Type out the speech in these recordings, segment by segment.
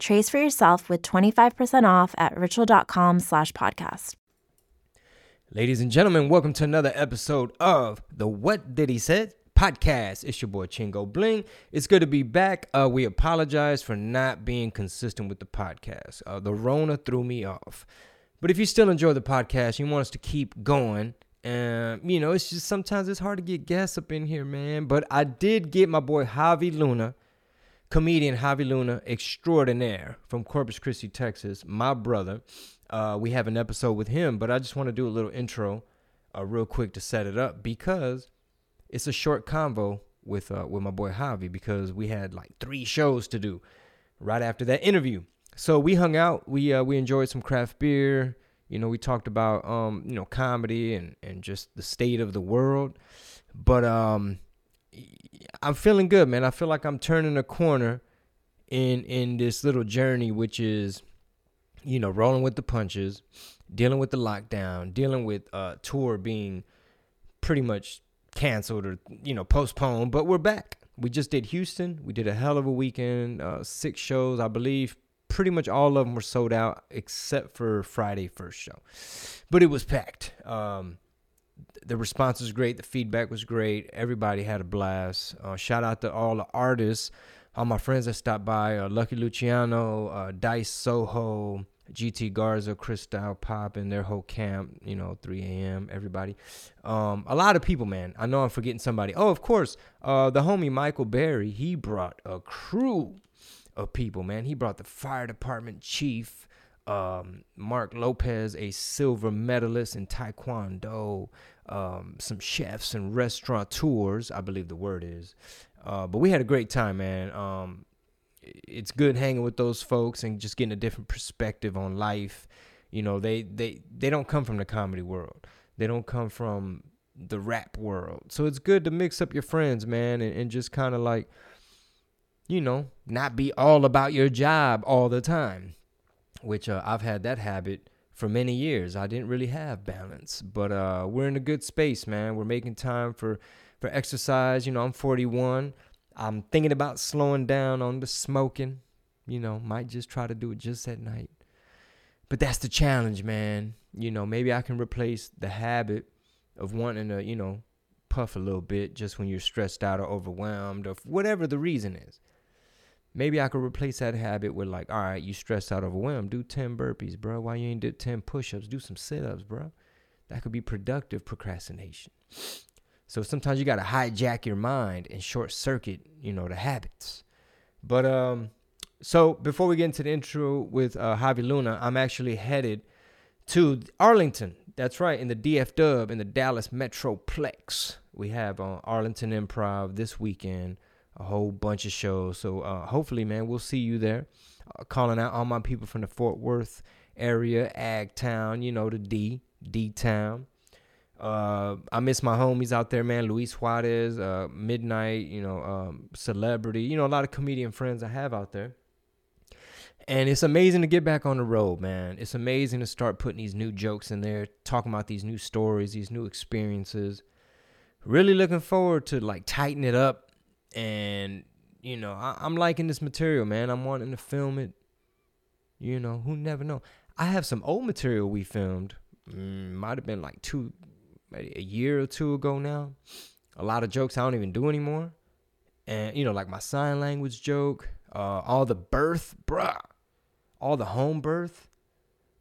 Trace for yourself with 25% off at ritual.com slash podcast. Ladies and gentlemen, welcome to another episode of the What Did He Said podcast. It's your boy Chingo Bling. It's good to be back. Uh, we apologize for not being consistent with the podcast. Uh, the Rona threw me off. But if you still enjoy the podcast, you want us to keep going. And you know, it's just sometimes it's hard to get guests up in here, man. But I did get my boy Javi Luna, comedian Javi Luna extraordinaire from Corpus Christi, Texas, my brother. Uh, we have an episode with him, but I just want to do a little intro, uh, real quick to set it up because it's a short convo with uh, with my boy Javi because we had like three shows to do right after that interview. So we hung out, we uh, we enjoyed some craft beer. You know, we talked about um, you know comedy and and just the state of the world. But um, I'm feeling good, man. I feel like I'm turning a corner in in this little journey, which is you know, rolling with the punches, dealing with the lockdown, dealing with uh tour being pretty much canceled or you know postponed, but we're back. We just did Houston. We did a hell of a weekend, uh, six shows, I believe. Pretty much all of them were sold out except for Friday first show, but it was packed. Um, the response was great. The feedback was great. Everybody had a blast. Uh, shout out to all the artists, all my friends that stopped by. Uh, Lucky Luciano, uh, Dice Soho, GT Garza, Cristal Pop, and their whole camp, you know, 3 a.m., everybody. Um, a lot of people, man. I know I'm forgetting somebody. Oh, of course, uh, the homie Michael Berry, he brought a crew of people, man. He brought the fire department chief, um, Mark Lopez, a silver medalist in Taekwondo, um, some chefs and restaurateurs, I believe the word is. Uh, but we had a great time, man. Um, it's good hanging with those folks and just getting a different perspective on life. You know, they they they don't come from the comedy world. They don't come from the rap world. So it's good to mix up your friends, man, and, and just kind of like, you know, not be all about your job all the time. Which uh, I've had that habit for many years. I didn't really have balance, but uh, we're in a good space, man. We're making time for for exercise. You know, I'm 41. I'm thinking about slowing down on the smoking. You know, might just try to do it just at night. But that's the challenge, man. You know, maybe I can replace the habit of wanting to, you know, puff a little bit just when you're stressed out or overwhelmed or whatever the reason is. Maybe I could replace that habit with like, all right, you stressed out, overwhelmed, do 10 burpees, bro. Why you ain't did 10 push-ups? Do some sit-ups, bro. That could be productive procrastination. So sometimes you got to hijack your mind and short circuit, you know, the habits. But um, so before we get into the intro with uh, Javi Luna, I'm actually headed to Arlington. That's right, in the DF Dub in the Dallas Metroplex. We have uh, Arlington Improv this weekend, a whole bunch of shows. So uh, hopefully, man, we'll see you there. Uh, calling out all my people from the Fort Worth area, Ag Town, you know, the D, D Town. Uh, I miss my homies out there, man. Luis Juarez, uh, Midnight, you know, um, Celebrity, you know, a lot of comedian friends I have out there. And it's amazing to get back on the road, man. It's amazing to start putting these new jokes in there, talking about these new stories, these new experiences. Really looking forward to like tighten it up. And, you know, I- I'm liking this material, man. I'm wanting to film it. You know, who never know. I have some old material we filmed. Mm, might have been like two, a year or two ago now. A lot of jokes I don't even do anymore. And, you know, like my sign language joke, uh, all the birth, bruh, all the home birth,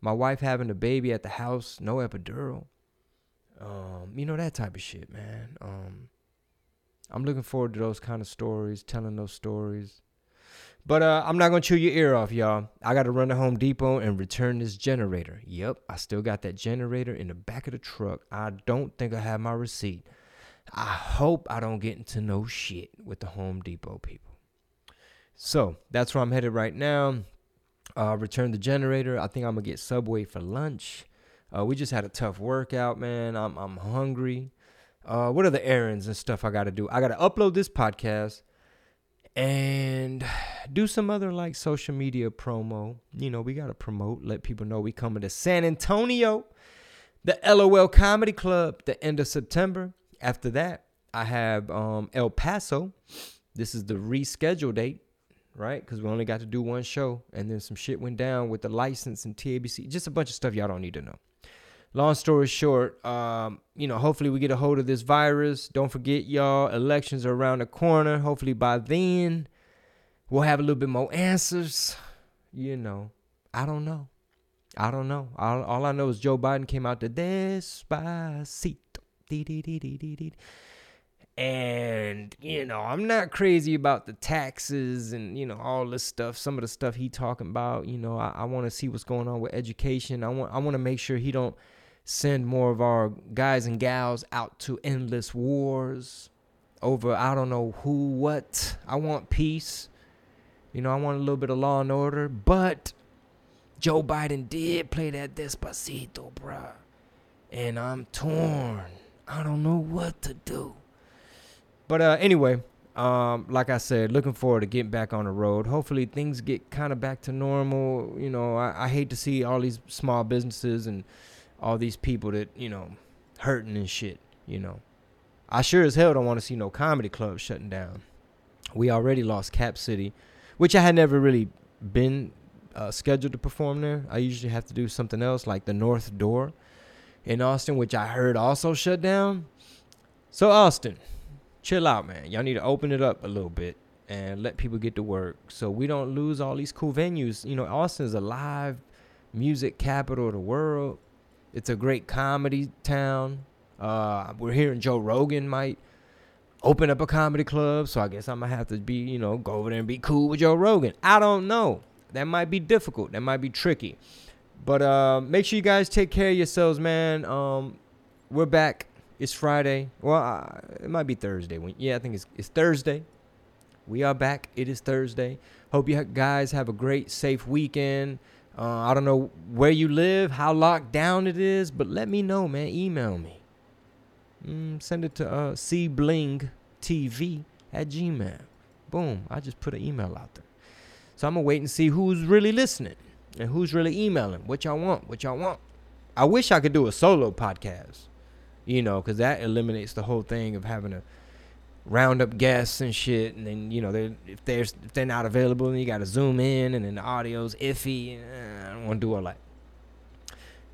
my wife having a baby at the house, no epidural. Um, you know, that type of shit, man. Um, I'm looking forward to those kind of stories, telling those stories. But uh, I'm not gonna chew your ear off, y'all. I gotta run to Home Depot and return this generator. Yep, I still got that generator in the back of the truck. I don't think I have my receipt. I hope I don't get into no shit with the Home Depot people. So that's where I'm headed right now. Uh, return the generator. I think I'm gonna get Subway for lunch. Uh, we just had a tough workout, man. I'm I'm hungry. Uh, what are the errands and stuff I got to do? I got to upload this podcast and do some other like social media promo. You know, we got to promote, let people know we coming to San Antonio, the LOL Comedy Club, the end of September. After that, I have um, El Paso. This is the reschedule date, right? Because we only got to do one show, and then some shit went down with the license and TABC. Just a bunch of stuff y'all don't need to know long story short, um, you know, hopefully we get a hold of this virus. Don't forget, y'all, elections are around the corner. Hopefully by then we'll have a little bit more answers. You know, I don't know. I don't know. All, all I know is Joe Biden came out to Despacito. And, you know, I'm not crazy about the taxes and, you know, all this stuff. Some of the stuff he talking about, you know, I, I want to see what's going on with education. I want I want to make sure he don't send more of our guys and gals out to endless wars over I don't know who, what. I want peace. You know, I want a little bit of law and order, but Joe Biden did play that Despacito, bruh. And I'm torn. I don't know what to do. But uh, anyway, um, like I said, looking forward to getting back on the road. Hopefully, things get kind of back to normal. You know, I, I hate to see all these small businesses and all these people that you know hurting and shit. You know, I sure as hell don't want to see no comedy clubs shutting down. We already lost Cap City, which I had never really been uh, scheduled to perform there. I usually have to do something else, like the North Door in Austin, which I heard also shut down. So Austin, chill out, man. Y'all need to open it up a little bit and let people get to work so we don't lose all these cool venues. You know, Austin's a live music capital of the world. It's a great comedy town. Uh, we're hearing Joe Rogan might open up a comedy club, so I guess I'm gonna have to be, you know, go over there and be cool with Joe Rogan. I don't know. That might be difficult. That might be tricky. But uh, make sure you guys take care of yourselves, man. Um, we're back. It's Friday. Well, uh, it might be Thursday. Yeah, I think it's it's Thursday. We are back. It is Thursday. Hope you guys have a great, safe weekend. Uh, I don't know where you live, how locked down it is, but let me know, man. Email me. Mm, send it to uh, cblingtv at gmail. Boom. I just put an email out there. So I'm going to wait and see who's really listening and who's really emailing. What y'all want? What y'all want? I wish I could do a solo podcast, you know, because that eliminates the whole thing of having a round up guests and shit, and then you know they're, if they're if they're not available, then you got to zoom in, and then the audio's iffy. Eh, I don't want to do all that.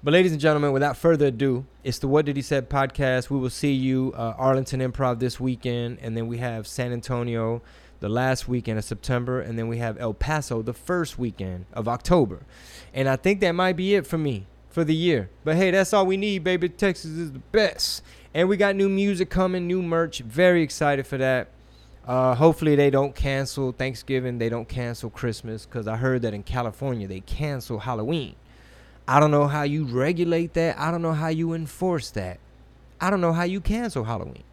But ladies and gentlemen, without further ado, it's the What Did He Said podcast. We will see you uh, Arlington Improv this weekend, and then we have San Antonio the last weekend of September, and then we have El Paso the first weekend of October. And I think that might be it for me for the year. But hey, that's all we need, baby. Texas is the best. And we got new music coming, new merch. Very excited for that. Uh, hopefully they don't cancel Thanksgiving. They don't cancel Christmas because I heard that in California they cancel Halloween. I don't know how you regulate that. I don't know how you enforce that. I don't know how you cancel Halloween.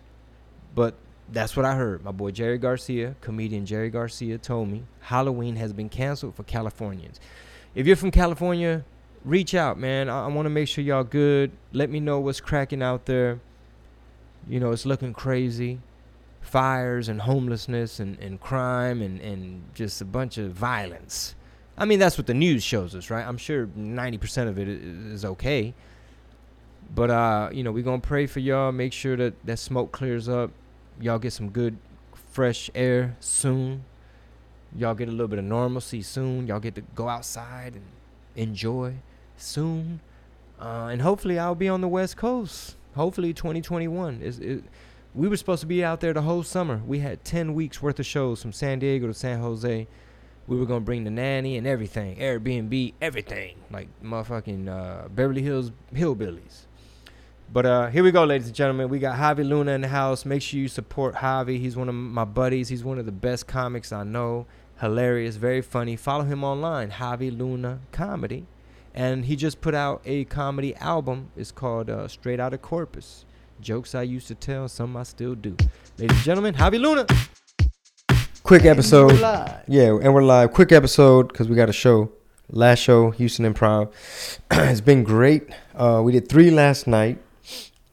But that's what I heard. My boy Jerry Garcia, comedian Jerry Garcia, told me Halloween has been canceled for Californians. If you're from California, reach out, man. I, I want to make sure y'all good. Let me know what's cracking out there. You know, it's looking crazy. Fires and homelessness and, and crime and, and just a bunch of violence. I mean, that's what the news shows us, right? I'm sure 90% of it is okay. But, uh, you know, we're going to pray for y'all. Make sure that that smoke clears up. Y'all get some good, fresh air soon. Y'all get a little bit of normalcy soon. Y'all get to go outside and enjoy soon. Uh, and hopefully, I'll be on the West Coast hopefully 2021 is it, we were supposed to be out there the whole summer. We had 10 weeks worth of shows from San Diego to San Jose. We were gonna bring the nanny and everything, Airbnb, everything, like motherfucking uh, Beverly Hills hillbillies. But uh, here we go, ladies and gentlemen. We got Javi Luna in the house. Make sure you support Javi. He's one of my buddies. He's one of the best comics I know. Hilarious, very funny. Follow him online, Javi Luna Comedy and he just put out a comedy album. It's called uh, Straight Outta Corpus. Jokes I used to tell, some I still do. Ladies and gentlemen, Javi Luna. Quick episode. Yeah, and we're live. Quick episode because we got a show last show, Houston Improv. it's been great. Uh, we did three last night.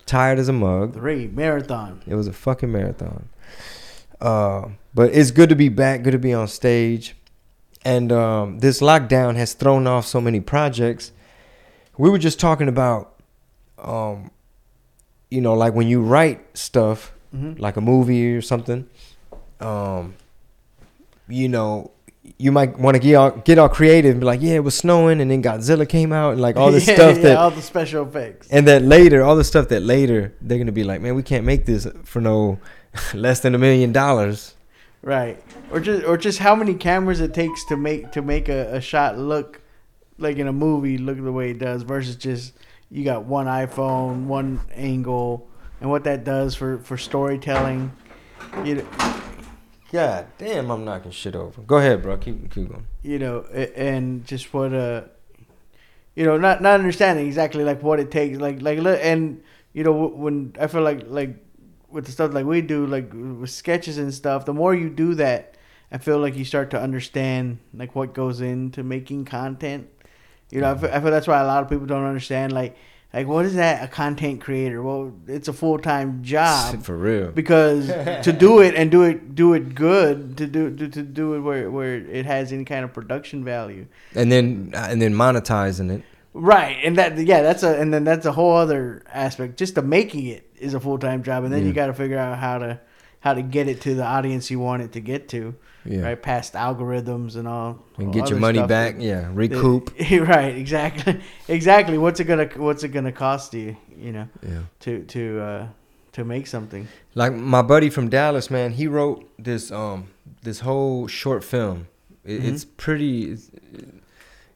Tired as a mug. Three marathon. It was a fucking marathon. Uh, but it's good to be back. Good to be on stage. And um, this lockdown has thrown off so many projects. We were just talking about, um, you know, like when you write stuff, Mhm. like a movie or something. Um, you know, you might want to get all get all creative and be like, yeah, it was snowing, and then Godzilla came out, and like all this Yeah, stuff yeah, that all the special effects. and that later, all the stuff that later they're gonna be like, man, we can't make this for no less than a million dollars. Right. Or just or just how many cameras it takes to make to make a, a shot look like in a movie look the way it does versus just you got one iPhone, one angle, and what that does for for storytelling. You know, God damn, I'm knocking shit over. Go ahead, bro. Keep keep going. you know, and just what uh, you know, not not understanding exactly like what it takes, like like and you know when I feel like like with the stuff like we do, like with sketches and stuff, the more you do that, I feel like you start to understand like what goes into making content. You know, I feel, I feel that's why a lot of people don't understand like like what is that a content creator? Well, it's a full time job For real. because to do it and do it do it good to do to, to do it where where it has any kind of production value And then and then monetizing it. right and that yeah that's a and then that's a whole other aspect just the making it is a full-time job and then Yeah. you got to figure out how to how to get it to the audience you want it to get to Yeah. right past algorithms and all And all get your money back. that- Yeah. Recoup. right exactly exactly what's it gonna what's it gonna cost you you know Yeah. to to uh to make something Like my buddy from Dallas, man, he wrote this um this whole short film. It, Mhm. It's pretty. It's,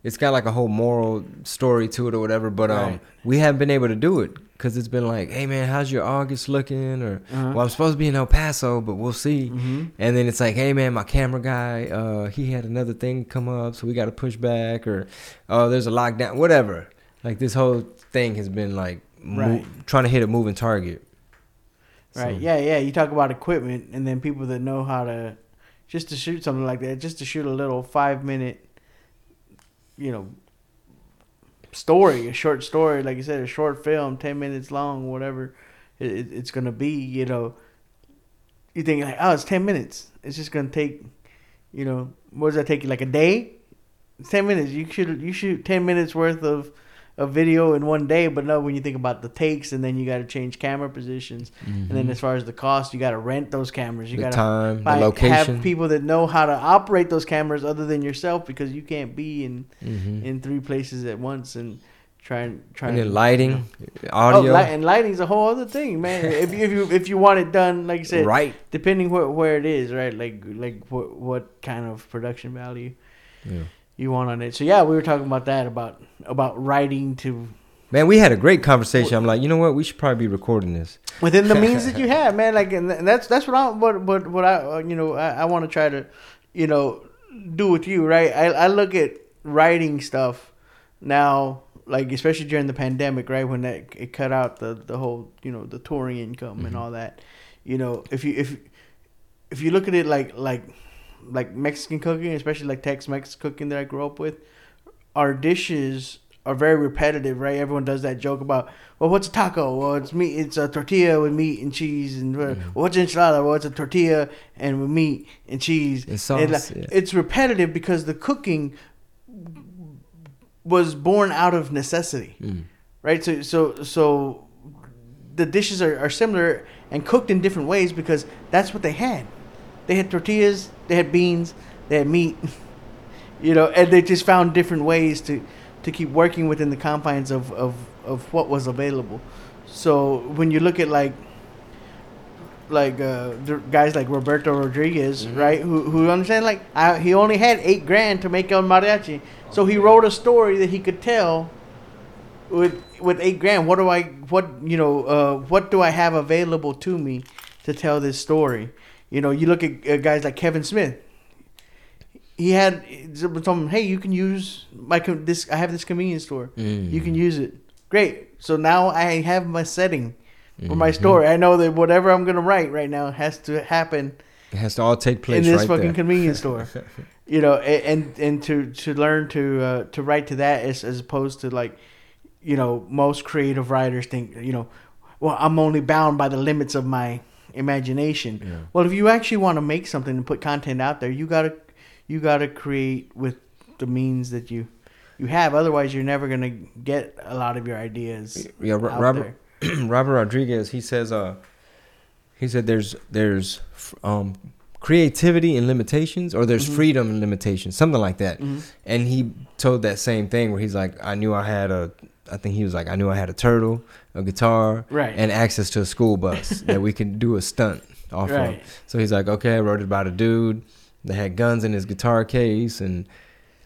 it's got like a whole moral story to it or whatever. But um, Right. we haven't been able to do it because it's been like, hey man, how's your August looking? Or Uh-huh. well, I'm supposed to be in El Paso, but we'll see. mm-hmm. And then it's like, hey man, my camera guy, uh, he had another thing come up, so we got to push back, or oh, there's a lockdown, whatever. Like this whole thing has been like mo- trying to hit a moving target. Right. So- Yeah, yeah. You talk about equipment and then people that know how to just to shoot something like that, just to shoot a little five minute, you know, story, a short story, like you said, a short film, ten minutes long, whatever it, it- it's gonna be. You know, you think like, oh, it's ten minutes. It's just gonna take, you know, what does that take you? Like a day? Ten minutes. You should you shoot ten minutes worth of. Of video in one day, but no, when you think about the takes, and then you got to change camera positions, and then as far as the cost, you got to rent those cameras. You Mm-hmm. got to location. have people that know how to operate those cameras other than yourself because you can't be in Mhm. in three places at once and try and try and lighting, Oh, audio, light, and lighting's a whole other thing, man. if you, if you if you want it done, like I said, right? depending where where it is, right? Like like what what kind of production value Yeah. you want on it. So yeah, we were talking about that about about writing to Man, we had a great conversation. I'm like, you know what? We should probably be recording this. within the means that you have, man. Like, and and that's that's what I what what what I uh, you know I, I want to try to you know do with you, right? I I look at writing stuff now, like especially during the pandemic, right? When that it cut out the the whole you know the touring income and Mhm. all that. You know, if you if if you look at it like like like Mexican cooking, especially like Tex-Mex cooking that I grew up with, our dishes are very repetitive, right? Everyone does that joke about, well, what's a taco? Well, it's meat. It's a tortilla with meat and cheese, and well, Mhm. what's an enchilada? Well, it's a tortilla and with meat and cheese. And sauce, And, like, yeah. It's repetitive because the cooking was born out of necessity Mm. right? So so so the dishes are, are similar and cooked in different ways because that's what they had. They had tortillas, they had beans, they had meat, you know, and they just found different ways to to keep working within the confines of of of what was available. So when you look at like like uh, guys like Roberto Rodriguez, Mhm. right? Who who understand like I, he only had eight grand to make El Mariachi, so he wrote a story that he could tell with with eight grand. What do I what you know uh, what do I have available to me to tell this story? You know, you look at uh, guys like Kevin Smith. He had told him, "Hey, you can use my con- this. I have this convenience store. You can use it. Great. So now I have my setting for my Mhm. story. I know that whatever I'm gonna write right now has to happen It has to all take place in this right fucking there. convenience store. You know, and and to to learn to uh, to write to that as as opposed to like, you know, most creative writers think, you know, well, I'm only bound by the limits of my imagination. Yeah. Well, if you actually want to make something and put content out there, you gotta you gotta create with the means that you you have. Otherwise, you're never gonna get a lot of your ideas. Yeah, Robert Robert Rodriguez. He says, uh, he said there's there's um creativity and limitations, or there's Mhm. freedom and limitations, something like that. Mhm. And he told that same thing where he's like, I knew I had a, I think he was like, I knew I had a turtle, a guitar, Right. and access to a school bus that we could do a stunt off Right. of. So he's like, okay, I wrote it about a dude that had guns in his guitar case, and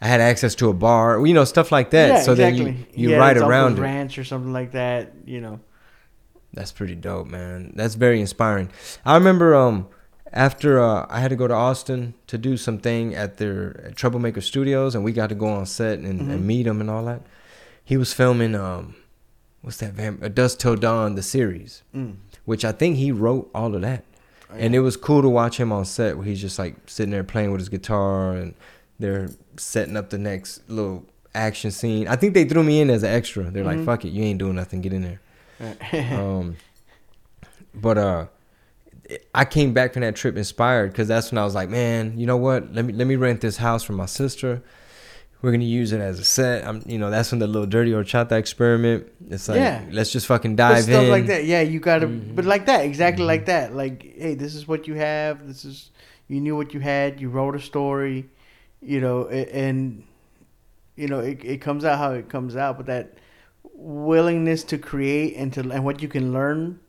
I had access to a bar, you know, stuff like that. Yeah, so exactly. then you, you Yeah, Uncle's around it. ranch or something like that. You know. That's pretty dope, man. That's very inspiring. I remember um after uh, I had to go to Austin to do something at their at Troublemaker Studios, and we got to go on set and, Mhm. and meet him and all that. He was filming um what's that vamp- uh, Dusk Till Dawn the series, Mm. which I think he wrote all of that. And it was cool to watch him on set where he's just like sitting there playing with his guitar and they're setting up the next little action scene. I think they threw me in as an extra. They're like, Mhm. "Fuck it, you ain't doing nothing. Get in there." Um, but uh, I came back from that trip inspired because that's when I was like, man, you know what? Let me let me rent this house from my sister. We're gonna use it as a set. I'm, you know, that's when the little dirty horchata experiment. It's like, Yeah. let's just fucking But dive stuff in. like that. Yeah, you gotta. Mhm. But like that, exactly Mhm. like that. Like, hey, this is what you have. This is you knew what you had. You wrote a story. You know, and you know it, it comes out how it comes out. But that willingness to create and to and what you can learn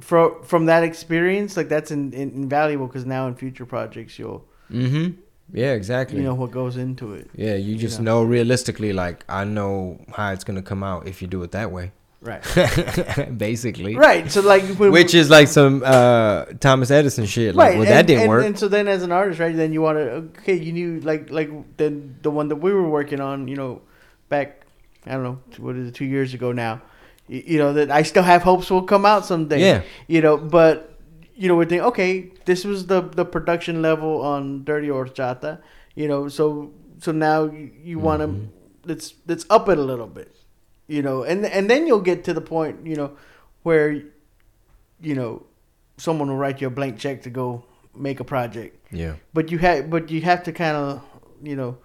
from from that experience, like that's in, in, invaluable because now in future projects you'll Mm-hmm. Yeah, exactly. you know what goes into it. yeah, you just know. know realistically, like I know how it's gonna come out if you do it that way. Right. Basically. Right. So like when, Which is like some uh Thomas Edison shit. Like, well, and, that didn't and, work. And so then, as an artist, right, then you want to okay, you knew like like then the one that we were working on, you know, back I don't know what is it, two years ago now, you, you know that I still have hopes will come out someday. Yeah. You know, but you know we think okay, this was the the production level on Dirty Horchata, you know, so so now you, you want to Mhm. let's let's up it a little bit, you know, and and then you'll get to the point, you know, where you know someone will write you a blank check to go make a project yeah. but you have but you have to kind of you know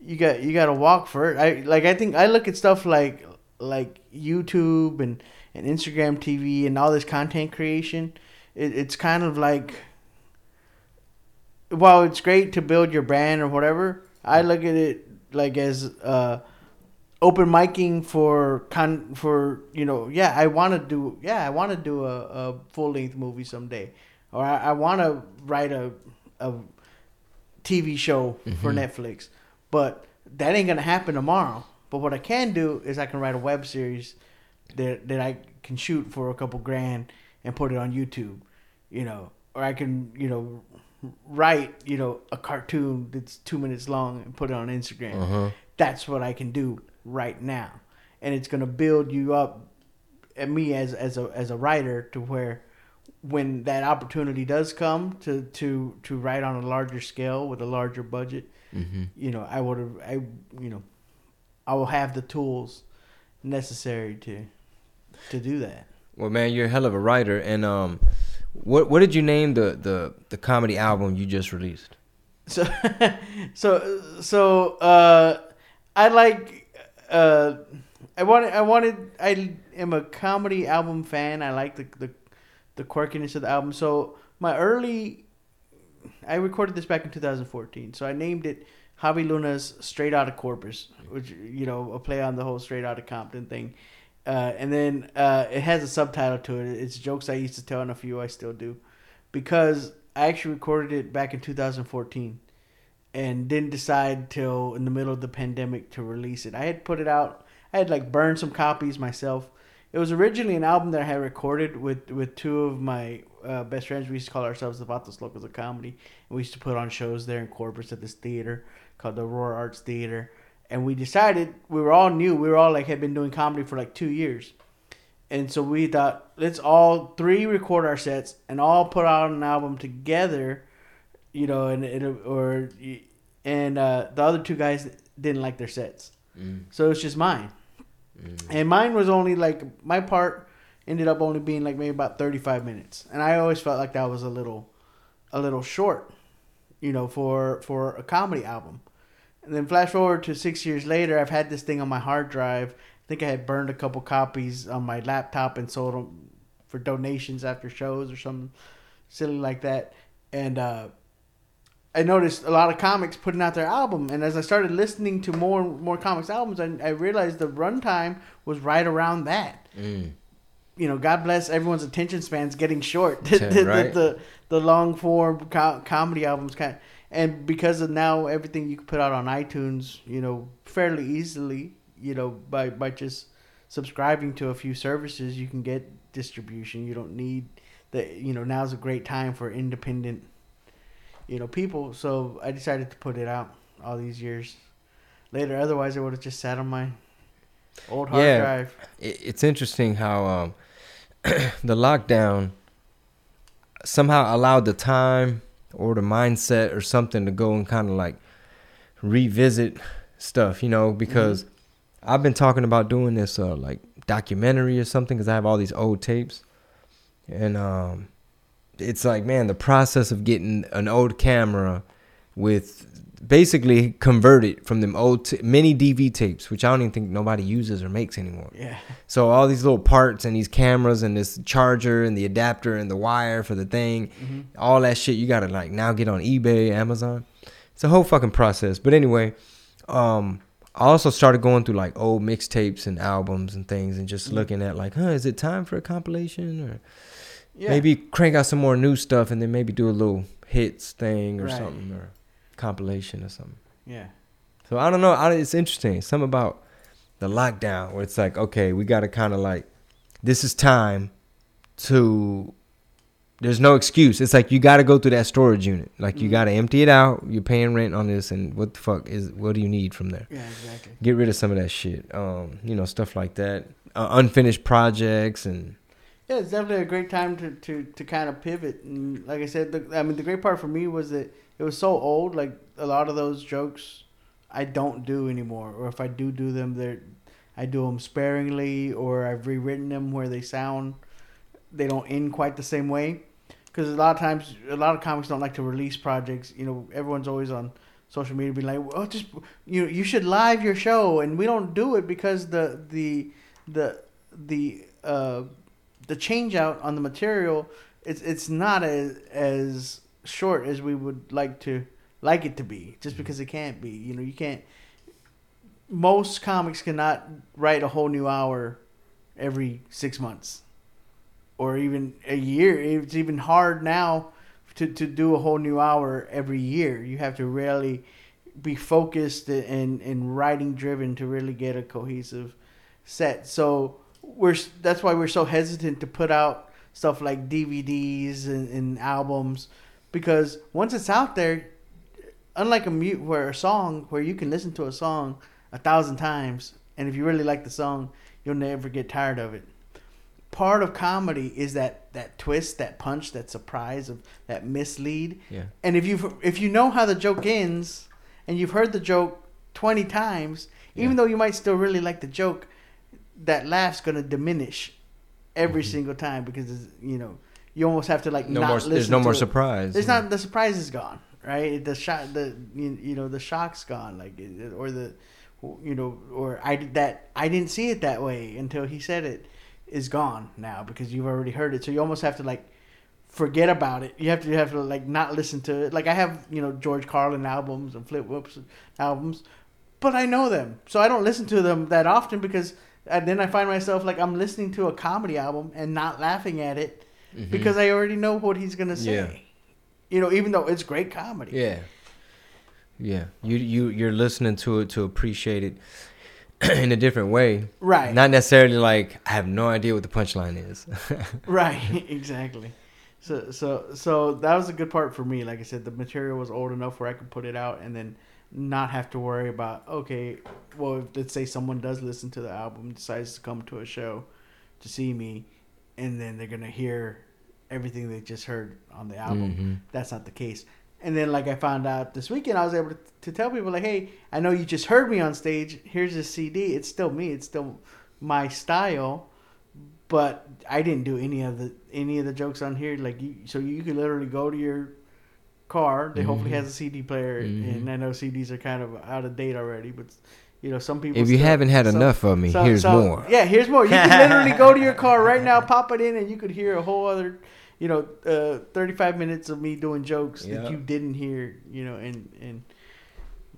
you got you got to walk for it i like i think i look at stuff like like youtube and and instagram tv and all this content creation it, it's kind of like while it's great to build your brand or whatever i look at it like as uh open micing for con for you know yeah i want to do yeah i want to do a, a full-length movie someday. Or i, I want to write a a tv show for Mhm. netflix. But that ain't gonna happen tomorrow. But what i can do is i can write a web series that that i can shoot for a couple grand and put it on youtube you know or i can you know write you know a cartoon that's two minutes long and put it on instagram Uh-huh. that's what I can do right now, and it's gonna build you up, and me as as a as a writer to where when that opportunity does come to to to write on a larger scale with a larger budget, Mm-hmm. you know, I would have I you know, I will have the tools necessary to to do that. Well, man, you're a hell of a writer. And um, what what did you name the the the comedy album you just released? So, so, so, uh, I like, uh, I wanted, I wanted, I am a comedy album fan. I like the, the, the quirkiness of the album. So my early, I recorded this back in 2014. So I named it Javi Luna's Straight Outta Corpus, which, you know, a play on the whole Straight Outta Compton thing. Uh, and then, uh, it has a subtitle to it. It's jokes I used to tell and a few I still do because I actually recorded it back in 2014 and didn't decide till in the middle of the pandemic to release it. I had put it out. I had like burned some copies myself. It was originally an album that I had recorded with with two of my uh, best friends. We used to call ourselves the Vatos Locos of Comedy, and we used to put on shows there in Corpus at this theater called the Aurora Arts Theater. And we decided we were all new. We were all like had been doing comedy for like two years. And so we thought, let's all three record our sets and all put out an album together you know, and it or and uh, the other two guys didn't like their sets, Mm. so it's just mine. Mm. And mine was only like my part ended up only being like maybe about thirty five minutes, and I always felt like that was a little, a little short, you know, for for a comedy album. And then flash forward to six years later, I've had this thing on my hard drive. I think I had burned a couple copies on my laptop and sold them for donations after shows or something silly like that. And uh, I noticed a lot of comics putting out their album, and as I started listening to more and more comics albums, I, I realized the runtime was right around that. Mm. You know, God bless everyone's attention spans getting short. The, right. the, the the long form co- comedy albums kind, and because of now everything you can put out on iTunes, you know, fairly easily, you know, by by just subscribing to a few services, you can get distribution. You don't need the you know now's a great time for independent you know people so i decided to put it out all these years later otherwise it would have just sat on my old hard Yeah. drive It, it's interesting how um, the lockdown somehow allowed the time or the mindset or something to go and kind of like revisit stuff, you know, because I've been talking about doing this uh, like documentary or something because I have all these old tapes, and um, it's like man, the process of getting an old camera with basically converted from them old t- mini DV tapes, which I don't even think nobody uses or makes anymore. yeah So all these little parts and these cameras and this charger and the adapter and the wire for the thing, Mm-hmm. all that shit you gotta like now get on eBay, Amazon. It's a whole fucking process. But anyway, um, I also started going through like old mixtapes and albums and things and just Mhm. looking at like, huh, is it time for a compilation or yeah maybe crank out some more new stuff and then maybe do a little hits thing or Right. something or compilation or something. yeah So I don't know. I, it's interesting. Something about the lockdown where it's like, okay, we got to kind of like, this is time to. There's no excuse. It's like you got to go through that storage unit. Like you Mhm. got to empty it out. You're paying rent on this, and what the fuck is? What do you need from there? yeah exactly Get rid of some of that shit. Um, you know, stuff like that. Uh, unfinished projects and yeah it's definitely a great time to to to kind of pivot and like i said the, i mean the great part for me was that it was so old like a lot of those jokes i don't do anymore or if i do do them they're i do them sparingly or i've rewritten them where they sound they don't end quite the same way. Because a lot of times a lot of comics don't like to release projects you know everyone's always on social media being like oh just you know, you should live your show and we don't do it because the the the the uh the change out on the material it's it's not as as short as we would like to like it to be just mm-hmm. because it can't be you know you can't most comics cannot write a whole new hour every six months or even a year. It's even hard now to, to do a whole new hour every year. You have to really be focused and and writing driven to really get a cohesive set. So we're that's why we're so hesitant to put out stuff like DVDs and, and albums because once it's out there, unlike a mute where a song where you can listen to a song a thousand times and if you really like the song, you'll never get tired of it. Part of comedy is that that twist, that punch, that surprise of that mislead. yeah, And if you if you know how the joke ends, and you've heard the joke twenty times, even Yeah. though you might still really like the joke, that laugh's gonna diminish every Mhm. single time because it's, you know you almost have to like no not more. listen There's no more it. surprise. There's not the surprise is gone, right? The shot, the you, you know the shock's gone, like or the you know or I did that I didn't see it that way until he said it is gone now because you've already heard it. So you almost have to like forget about it. You have to you have to like not listen to it. Like I have you know George Carlin albums and Flip Whoops albums, but I know them, so I don't listen to them that often because. And then I find myself like I'm listening to a comedy album and not laughing at it Mhm. because I already know what he's gonna say. Yeah. You know, even though it's great comedy. Yeah. Yeah. You you you're listening to it to appreciate it in a different way. Right. Not necessarily like I have no idea what the punchline is. right. exactly. So so so that was a good part for me. Like I said, the material was old enough where I could put it out and then not have to worry about okay, well, if, let's say someone does listen to the album, decides to come to a show to see me, and then they're gonna hear everything they just heard on the album. Mhm. That's not the case. And then like I found out this weekend, I was able to, to tell people like, hey, I know you just heard me on stage. Here's a CD. It's still me. It's still my style. But I didn't do any of the any of the jokes on here. Like you, so you could literally go to your car that hopefully Mhm. has a CD player. Mhm. And I know CDs are kind of out of date already, but you know some people. If you still- haven't had some- enough of me, so- here's so- more. Yeah, here's more. You can literally go to your car right now, pop it in, and you could hear a whole other, you know, uh, 35 minutes of me doing jokes Yeah. that you didn't hear, you know, and and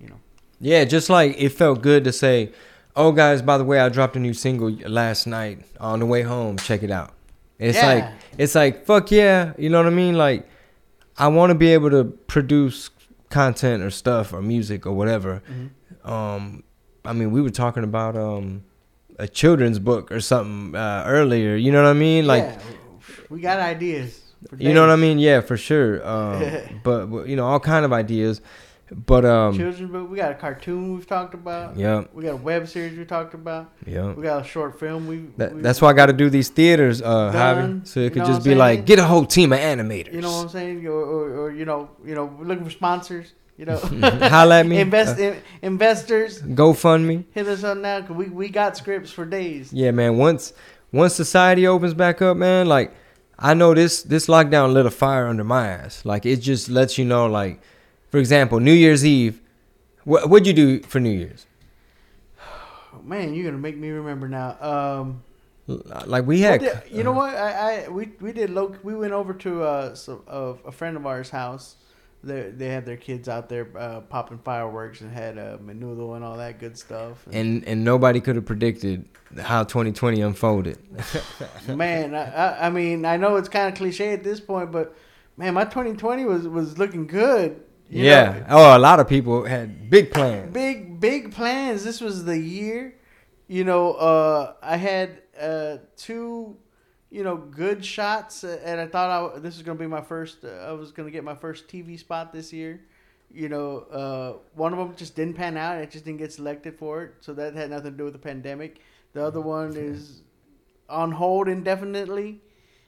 you know. Yeah, just like it felt good to say, "Oh, guys, by the way, I dropped a new single last night on the way home. Check it out." It's Yeah. like it's like fuck yeah, you know what I mean? Like I want to be able to produce content or stuff or music or whatever. Um, I mean, we were talking about um a children's book or something uh, earlier. You know what I mean? Like. yeah, we got ideas. for You know what I mean? Yeah, for sure. Um, but but, you know, all kind of ideas. But um, Children, but we got a cartoon we've talked about. yeah, We got a web series we talked about. yeah. We got a short film. We, That, we that's why I got to do these theaters, uh, Javi, so it could just be I'm like, get a whole team of animators. You know what I'm saying? Or, or, or you know, you know, we're looking for sponsors. You know, Holla at me. Invest Uh, in, investors. GoFundMe. Hit us up now, cause we we got scripts for days. Yeah, man. Once once society opens back up, man, like I know this this lockdown lit a fire under my ass. Like it just lets you know, like for example, New Year's Eve. What what'd you do for New Year's? Oh, man, you're gonna make me remember now. Um, Like we had, did- you know what? I, I we we did low. We went over to uh so, uh, a friend of ours' house. They they had their kids out there uh, popping fireworks and had uh, menudo and all that good stuff. and and nobody could have predicted how 2020 unfolded. man, I, I, I mean, I know it's kind of cliche at this point, but man, my 2020 was was looking good. yeah. know. oh, a lot of people had big plans. big big plans. This was the year. You know, uh, I had uh, two, you know, good shots, and I thought I, this was gonna be my first. Uh, I was gonna get my first TV spot this year. You know, uh, one of them just didn't pan out. It just didn't get selected for it, so that had nothing to do with the pandemic. The other one is on hold indefinitely.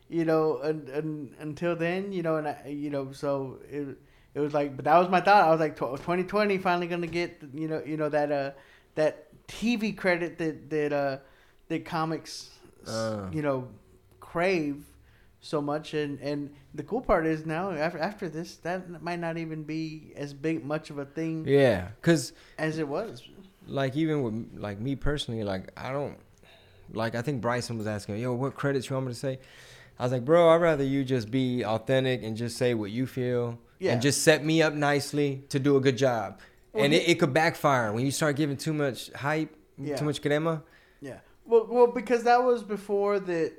You know, and, and until then, you know, and I, you know, so it it was like, but that was my thought. I was like, twenty twenty finally gonna get, you know, you know that uh that TV credit that that uh that comics, Uh. you know, crave so much. And and the cool part is now after after this, that might not even be as big much of a thing Yeah, cause as it was. like even with like me personally, like I don't like I think Bryson was asking, yo, what credits you want me to say? I was like, bro, I'd rather you just be authentic and just say what you feel Yeah. and just set me up nicely to do a good job. Well, and it, it could backfire when you start giving too much hype, Yeah. too much crema. Yeah. Well, well, because that was before the,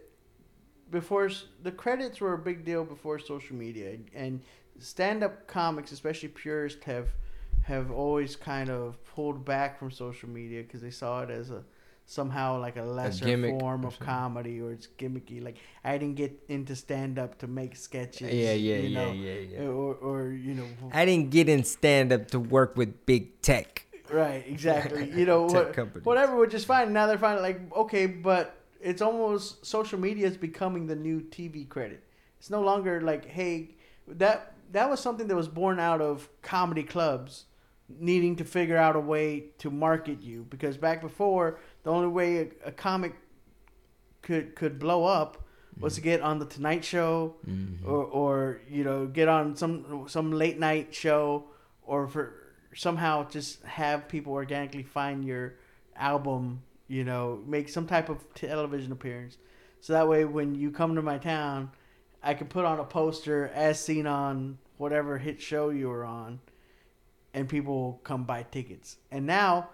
before the credits were a big deal before social media, and stand-up comics, especially purists, have have always kind of pulled back from social media because they saw it as a somehow like a lesser gimmick form of comedy or it's gimmicky. Like I didn't get into stand-up to make sketches. Yeah, yeah, you yeah, know, yeah, yeah. Or, or you know, I didn't get in stand up to work with big tech. Right, exactly. You know, Tech what, whatever, which is fine. Now they're finally like, okay, but it's almost social media is becoming the new TV credit. It's no longer like, hey, that that was something that was born out of comedy clubs needing to figure out a way to market you because back before the only way a, a comic could could blow up was to get on the Tonight Show Mm-hmm. or or you know get on some some late night show or for somehow just have people organically find your album you know make some type of television appearance. So that way when you come to my town i can put on a poster as seen on whatever hit show you were on and people will come buy tickets. And now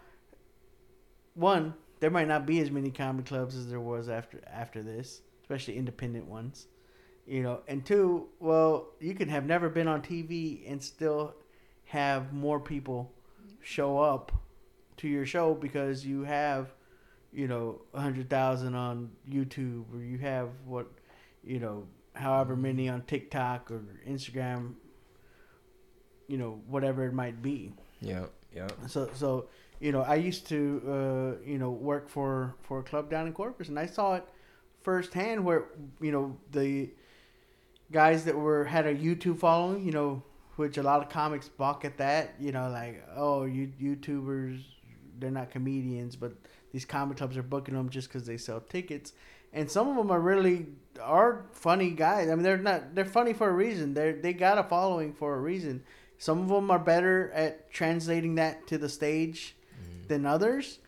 one there might not be as many comedy clubs as there was after after this especially independent ones you know. And two well you can have never been on tv and still have more people show up to your show because you have you know a hundred thousand on youtube or you have what you know however many on tiktok or instagram you know whatever it might be Yeah, yeah. so so you know I used to uh, you know work for for a club down in Corpus and I saw it firsthand where you know the guys that were had a YouTube following you know which a lot of comics balk at that. You know, like oh, you YouTubers, they're not comedians, but these comic clubs are booking them just because they sell tickets. And some of them are really are funny guys. I mean, they're not they're funny for a reason. They they got a following for a reason. Some of them are better at translating that to the stage than others.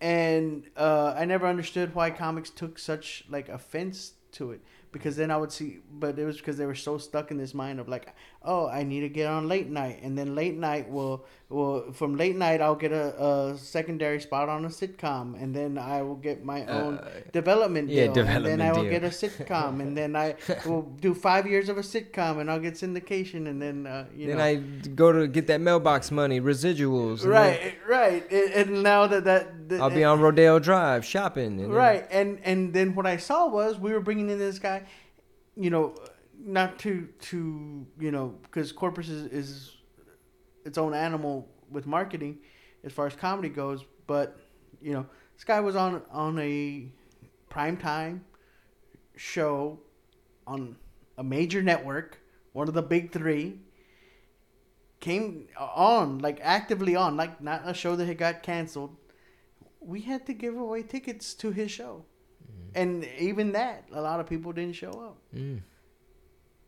And uh, I never understood why comics took such like offense to it because then I would see, but it was because they were so stuck in this mind of like, oh, I need to get on late night, and then late night will will from late night I'll get a, a secondary spot on a sitcom, and then I will get my own Uh, development yeah, deal, and then development I will deal. get a sitcom, and then I will do five years of a sitcom, and I'll get syndication, and then uh, you then know. I go to get that mailbox money, residuals. and then Right, right, and, now that that, that I'll be on Rodeo Drive shopping. And then- right and and then what i saw was we were bringing in this guy you know not to to you know because corpus is, is its own animal with marketing as far as comedy goes but you know this guy was on on a prime time show on a major network one of the big three came on like actively on like not a show that had got canceled we had to give away tickets to his show. And even that, a lot of people didn't show up. Mm.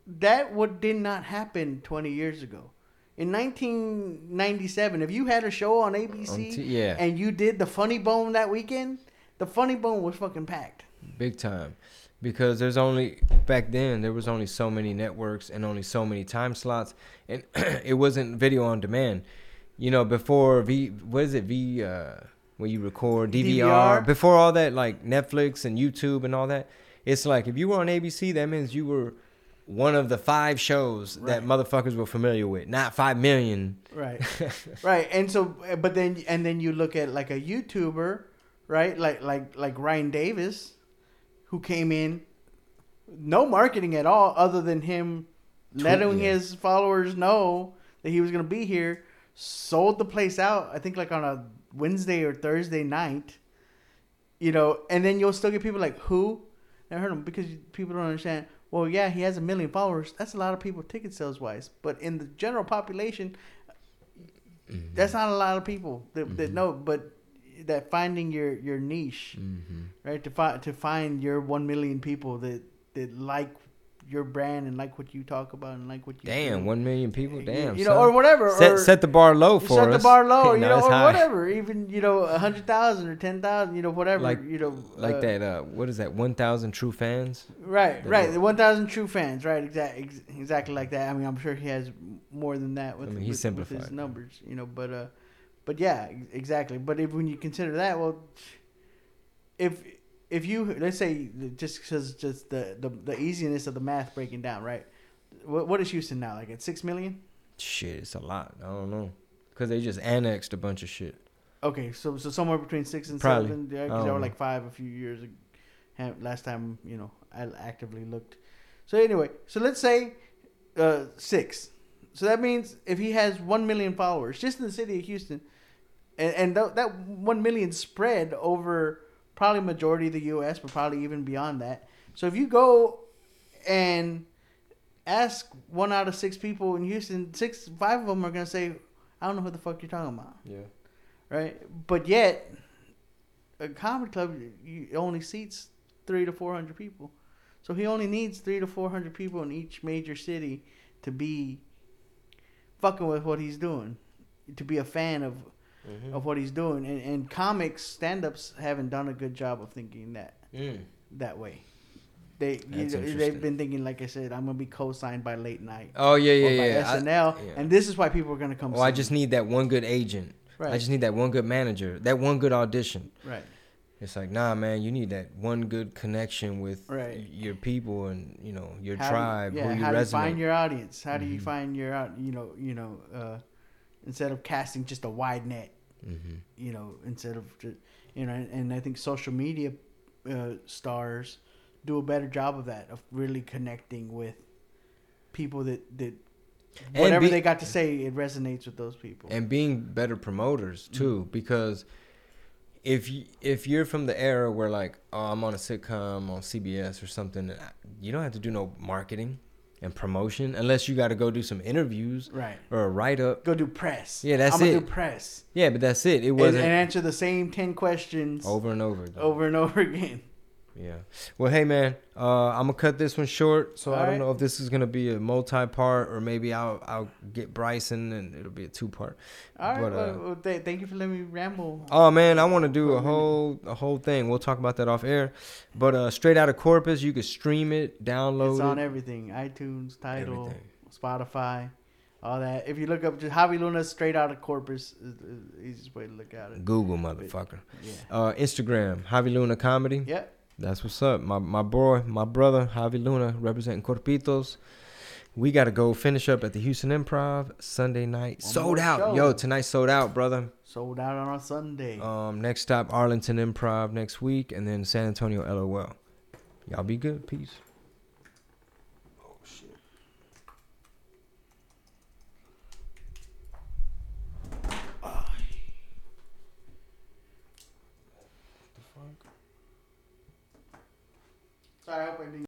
That what did not happen 20 years ago. In 1997, if you had a show on ABC T- yeah. and you did the Funny Bone that weekend, the Funny Bone was fucking packed. big time because there's only back then there was only so many networks and only so many time slots and it wasn't video on demand you know before v what is it v uh when you record DVR, DVR? before all that like netflix and youtube and all that it's like if you were on abc that means you were one of the five shows that motherfuckers were familiar with not five million Right. right. And so but then and then you look at like a YouTuber, right? Like like like Ryan Davis who came in no marketing at all other than him letting his followers know that he was going to be here, sold the place out I think like on a Wednesday or Thursday night. You know, and then you'll still get people like who I heard him because people don't understand. Well, yeah, he has a million followers. That's a lot of people ticket sales wise. But in the general population, Mm-hmm. that's not a lot of people that, that know. But that finding your your niche, mm-hmm. right? To find to find your one million people that that like your brand and like what you talk about and like what you damn do. one million people damn you know, son. or whatever. set, or, set the bar low for set us the bar low, you know, or high. whatever. Even you know, a hundred thousand or ten thousand, you know, whatever. Like- you know, like uh, that uh what is that 1000 true fans Right, That right. The one thousand true fans, right? Exactly, ex- exactly like that. I mean, I'm sure he has more than that with, I mean, he with, with his numbers, you know. But, uh, but yeah, exactly. But if when you consider that, well, if if you let's say just because just the, the the easiness of the math breaking down, right? What what is Houston now? Like at six million? Shit, it's a lot. I don't know. Because they just annexed a bunch of shit. Okay, so so somewhere between six and Probably. seven. Yeah, because they were like five a few years ag- ha- last time. You know, I actively looked. So anyway, so let's say uh, six. So that means if he has one million followers just in the city of Houston, and and th- that one million spread over probably majority of the U.S., but probably even beyond that. So if you go and ask one out of six people in Houston, six five of them are gonna say, "I don't know what the fuck you're talking about." Yeah. right? But yet, a comedy club you, only seats three to four hundred people, so he only needs three to four hundred people in each major city to be fucking with what he's doing, to be a fan of Mm-hmm. of what he's doing. And, and comics stand ups haven't done a good job of thinking that Mm. that way. They you know, they've been thinking like I said, I'm gonna be co-signed by late night. Oh yeah, yeah, yeah. I- SNL, yeah. and this is why people are gonna come. Well, I just need that one good agent. right, I just need that one good manager, that one good audition. right. It's like, nah, man, you need that one good connection with Right. your people and you know your How do tribe, yeah, who you how do you find your audience? How do you Mhm. find your out? You know, you know, uh, instead of casting just a wide net, mm-hmm. you know, instead of just, you know, and, and I think social media uh, stars do a better job of that of really connecting with people that that whatever be- they got to say it resonates with those people. and being better promoters too Mm-hmm. because if you, if you're from the era where like oh I'm on a sitcom on CBS or something you don't have to do no marketing and promotion unless you got to go do some interviews Right. or a write up. Go do press. Yeah, that's I'm gonna it. do press. Yeah, but that's it. It wasn't and answer the same ten questions over and over again. over and over again. Yeah. Well, hey man, uh, I'm gonna cut this one short. So I don't Alright. know if this is gonna be a multi-part or maybe I'll I'll get Bryson and it'll be a two-part. All right. But, well, uh, well, th- thank you for letting me ramble. Oh man, I want to do a a whole a whole thing. We'll talk about that off air. But uh, straight out of Corpus, you can stream it, download it's on it, everything: iTunes, Tidal, everything. Spotify, all that. If you look up just Javi Luna straight out of Corpus, is is the easiest way to look at it. Google motherfucker. Yeah. Uh, Instagram, Javi Luna Comedy. Yep. That's what's up. My my boy, my brother, Javi Luna, representing Corpitos. We gotta go finish up at the Houston Improv Sunday night. One sold out. show. Yo, tonight sold out, brother. Sold out on our Sunday. Um, next stop Arlington Improv next week, and then San Antonio LOL. Y'all be good. Peace. Sorry, I hope I didn't.